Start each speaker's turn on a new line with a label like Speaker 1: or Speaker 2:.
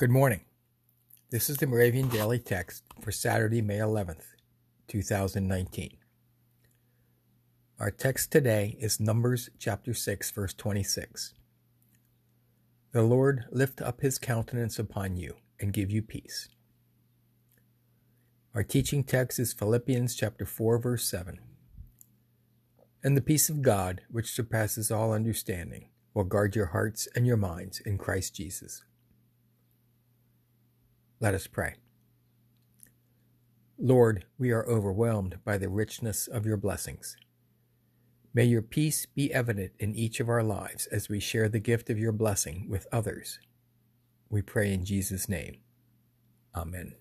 Speaker 1: Good morning. This is the Moravian Daily Text for Saturday, May 11th, 2019. Our text today is Numbers chapter 6, verse 26. The Lord lift up his countenance upon you and give you peace. Our teaching text is Philippians chapter 4, verse 7. And the peace of God, which surpasses all understanding, will guard your hearts and your minds in Christ Jesus. Let us pray. Lord, we are overwhelmed by the richness of your blessings. May your peace be evident in each of our lives as we share the gift of your blessing with others. We pray in Jesus' name. Amen.